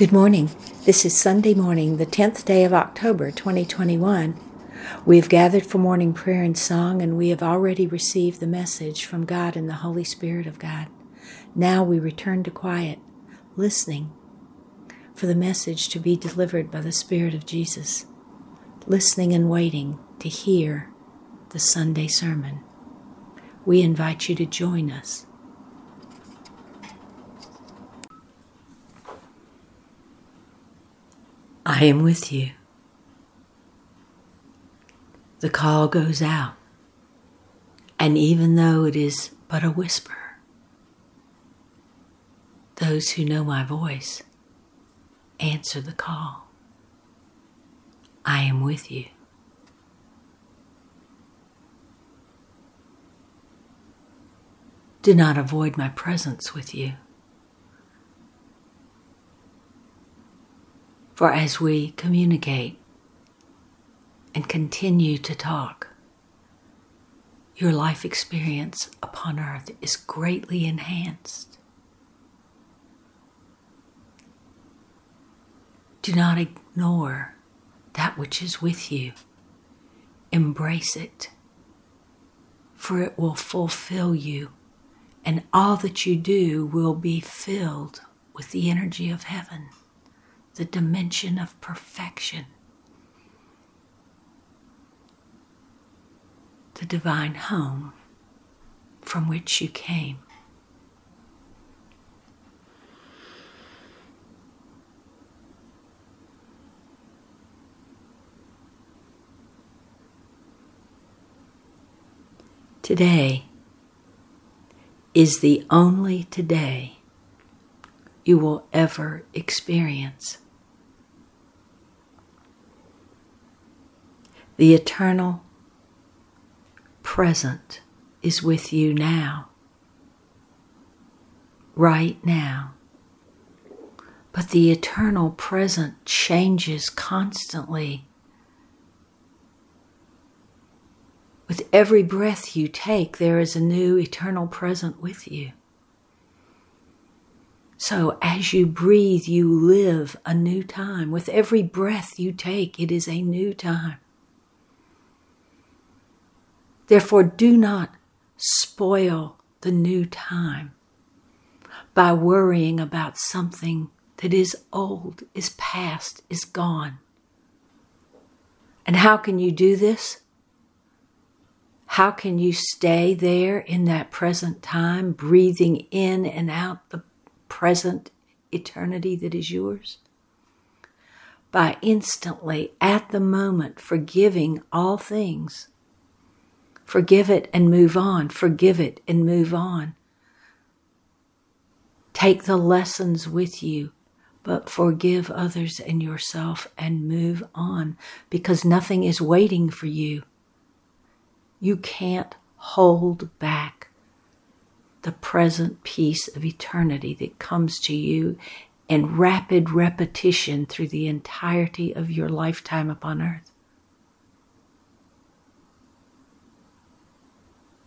Good morning. This is Sunday morning, the 10th day of October 2021. We have gathered for morning prayer and song, and we have already received the message from God and the Holy Spirit of God. Now we return to quiet, listening for the message to be delivered by the Spirit of Jesus, listening and waiting to hear the Sunday sermon. We invite you to join us. I am with you. The call goes out, and even though it is but a whisper, those who know my voice answer the call. I am with you. Do not avoid my presence with you. For as we communicate and continue to talk, your life experience upon earth is greatly enhanced. Do not ignore that which is with you. Embrace it, for it will fulfill you, and all that you do will be filled with the energy of heaven, the dimension of perfection, the divine home from which you came. Today is the only today you will ever experience. The eternal present is with you now, right now. But the eternal present changes constantly With every breath you take, there is a new eternal present with you. So as you breathe, you live a new time. With every breath you take, it is a new time. Therefore, do not spoil the new time by worrying about something that is old, is past, is gone. And how can you do this? How can you stay there in that present time, breathing in and out the present eternity that is yours? By instantly, at the moment, forgiving all things. Forgive it and move on. Forgive it and move on. Take the lessons with you, but forgive others and yourself and move on because nothing is waiting for you. You can't hold back the present peace of eternity that comes to you in rapid repetition through the entirety of your lifetime upon earth.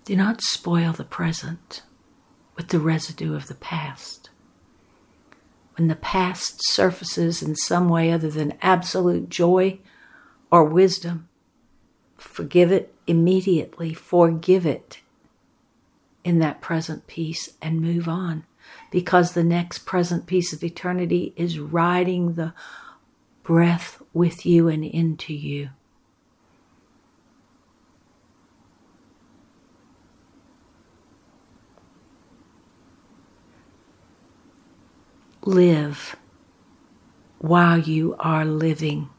Do not spoil the present with the residue of the past. When the past surfaces in some way other than absolute joy or wisdom, forgive it immediately forgive it in that present peace and move on because the next present peace of eternity is riding the breath with you and into you. Live while you are living.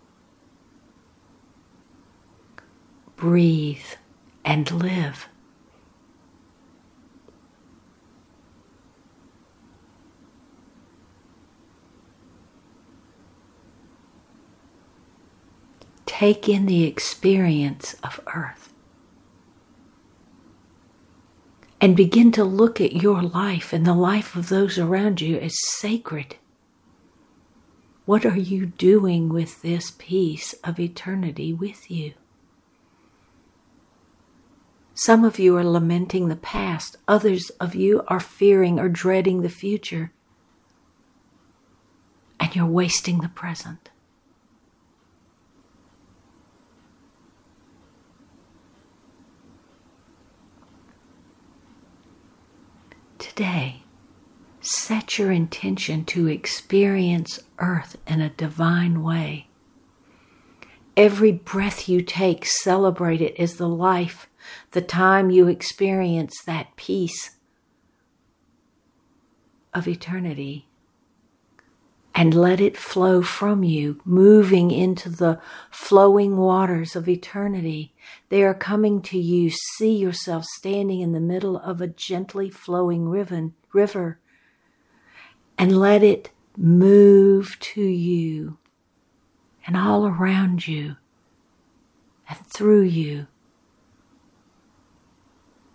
breathe, and live. Take in the experience of earth and begin to look at your life and the life of those around you as sacred. What are you doing with this piece of eternity with you? Some of you are lamenting the past, others of you are fearing or dreading the future. And you're wasting the present. Today, set your intention to experience earth in a divine way. Every breath you take, celebrate it as the life, the time you experience that peace of eternity and let it flow from you, moving into the flowing waters of eternity. They are coming to you. See yourself standing in the middle of a gently flowing river, and let it move to you and all around you and through you.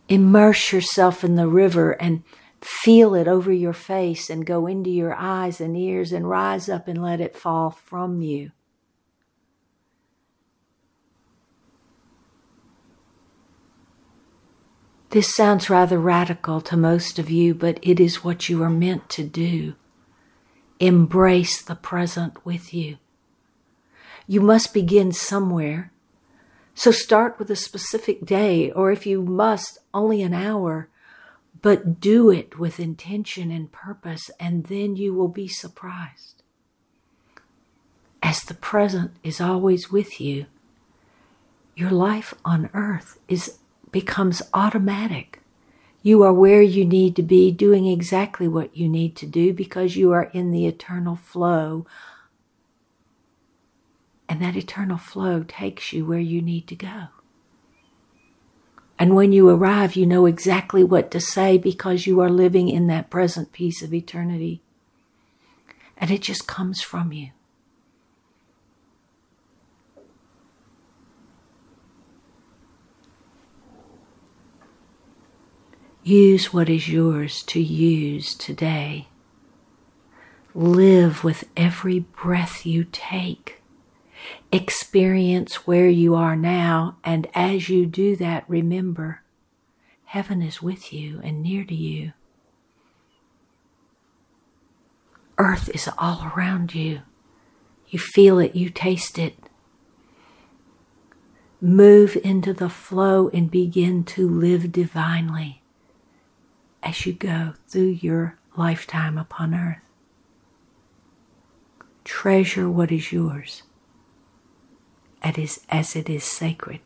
Immerse yourself in the river and Feel it over your face and go into your eyes and ears and rise up and let it fall from you. This sounds rather radical to most of you, but it is what you are meant to do. Embrace the present with you. You must begin somewhere. So start with a specific day, or if you must, only an hour but do it with intention and purpose, and then you will be surprised. As the present is always with you, your life on earth is becomes automatic. You are where you need to be, doing exactly what you need to do because you are in the eternal flow. And that eternal flow takes you where you need to go. And when you arrive, you know exactly what to say because you are living in that present peace of eternity. And it just comes from you. Use what is yours to use today. Live with every breath you take. Experience where you are now, and as you do that, remember heaven is with you and near to you. Earth is all around you. You feel it, you taste it. Move into the flow and begin to live divinely as you go through your lifetime upon earth. Treasure what is yours as it is sacred.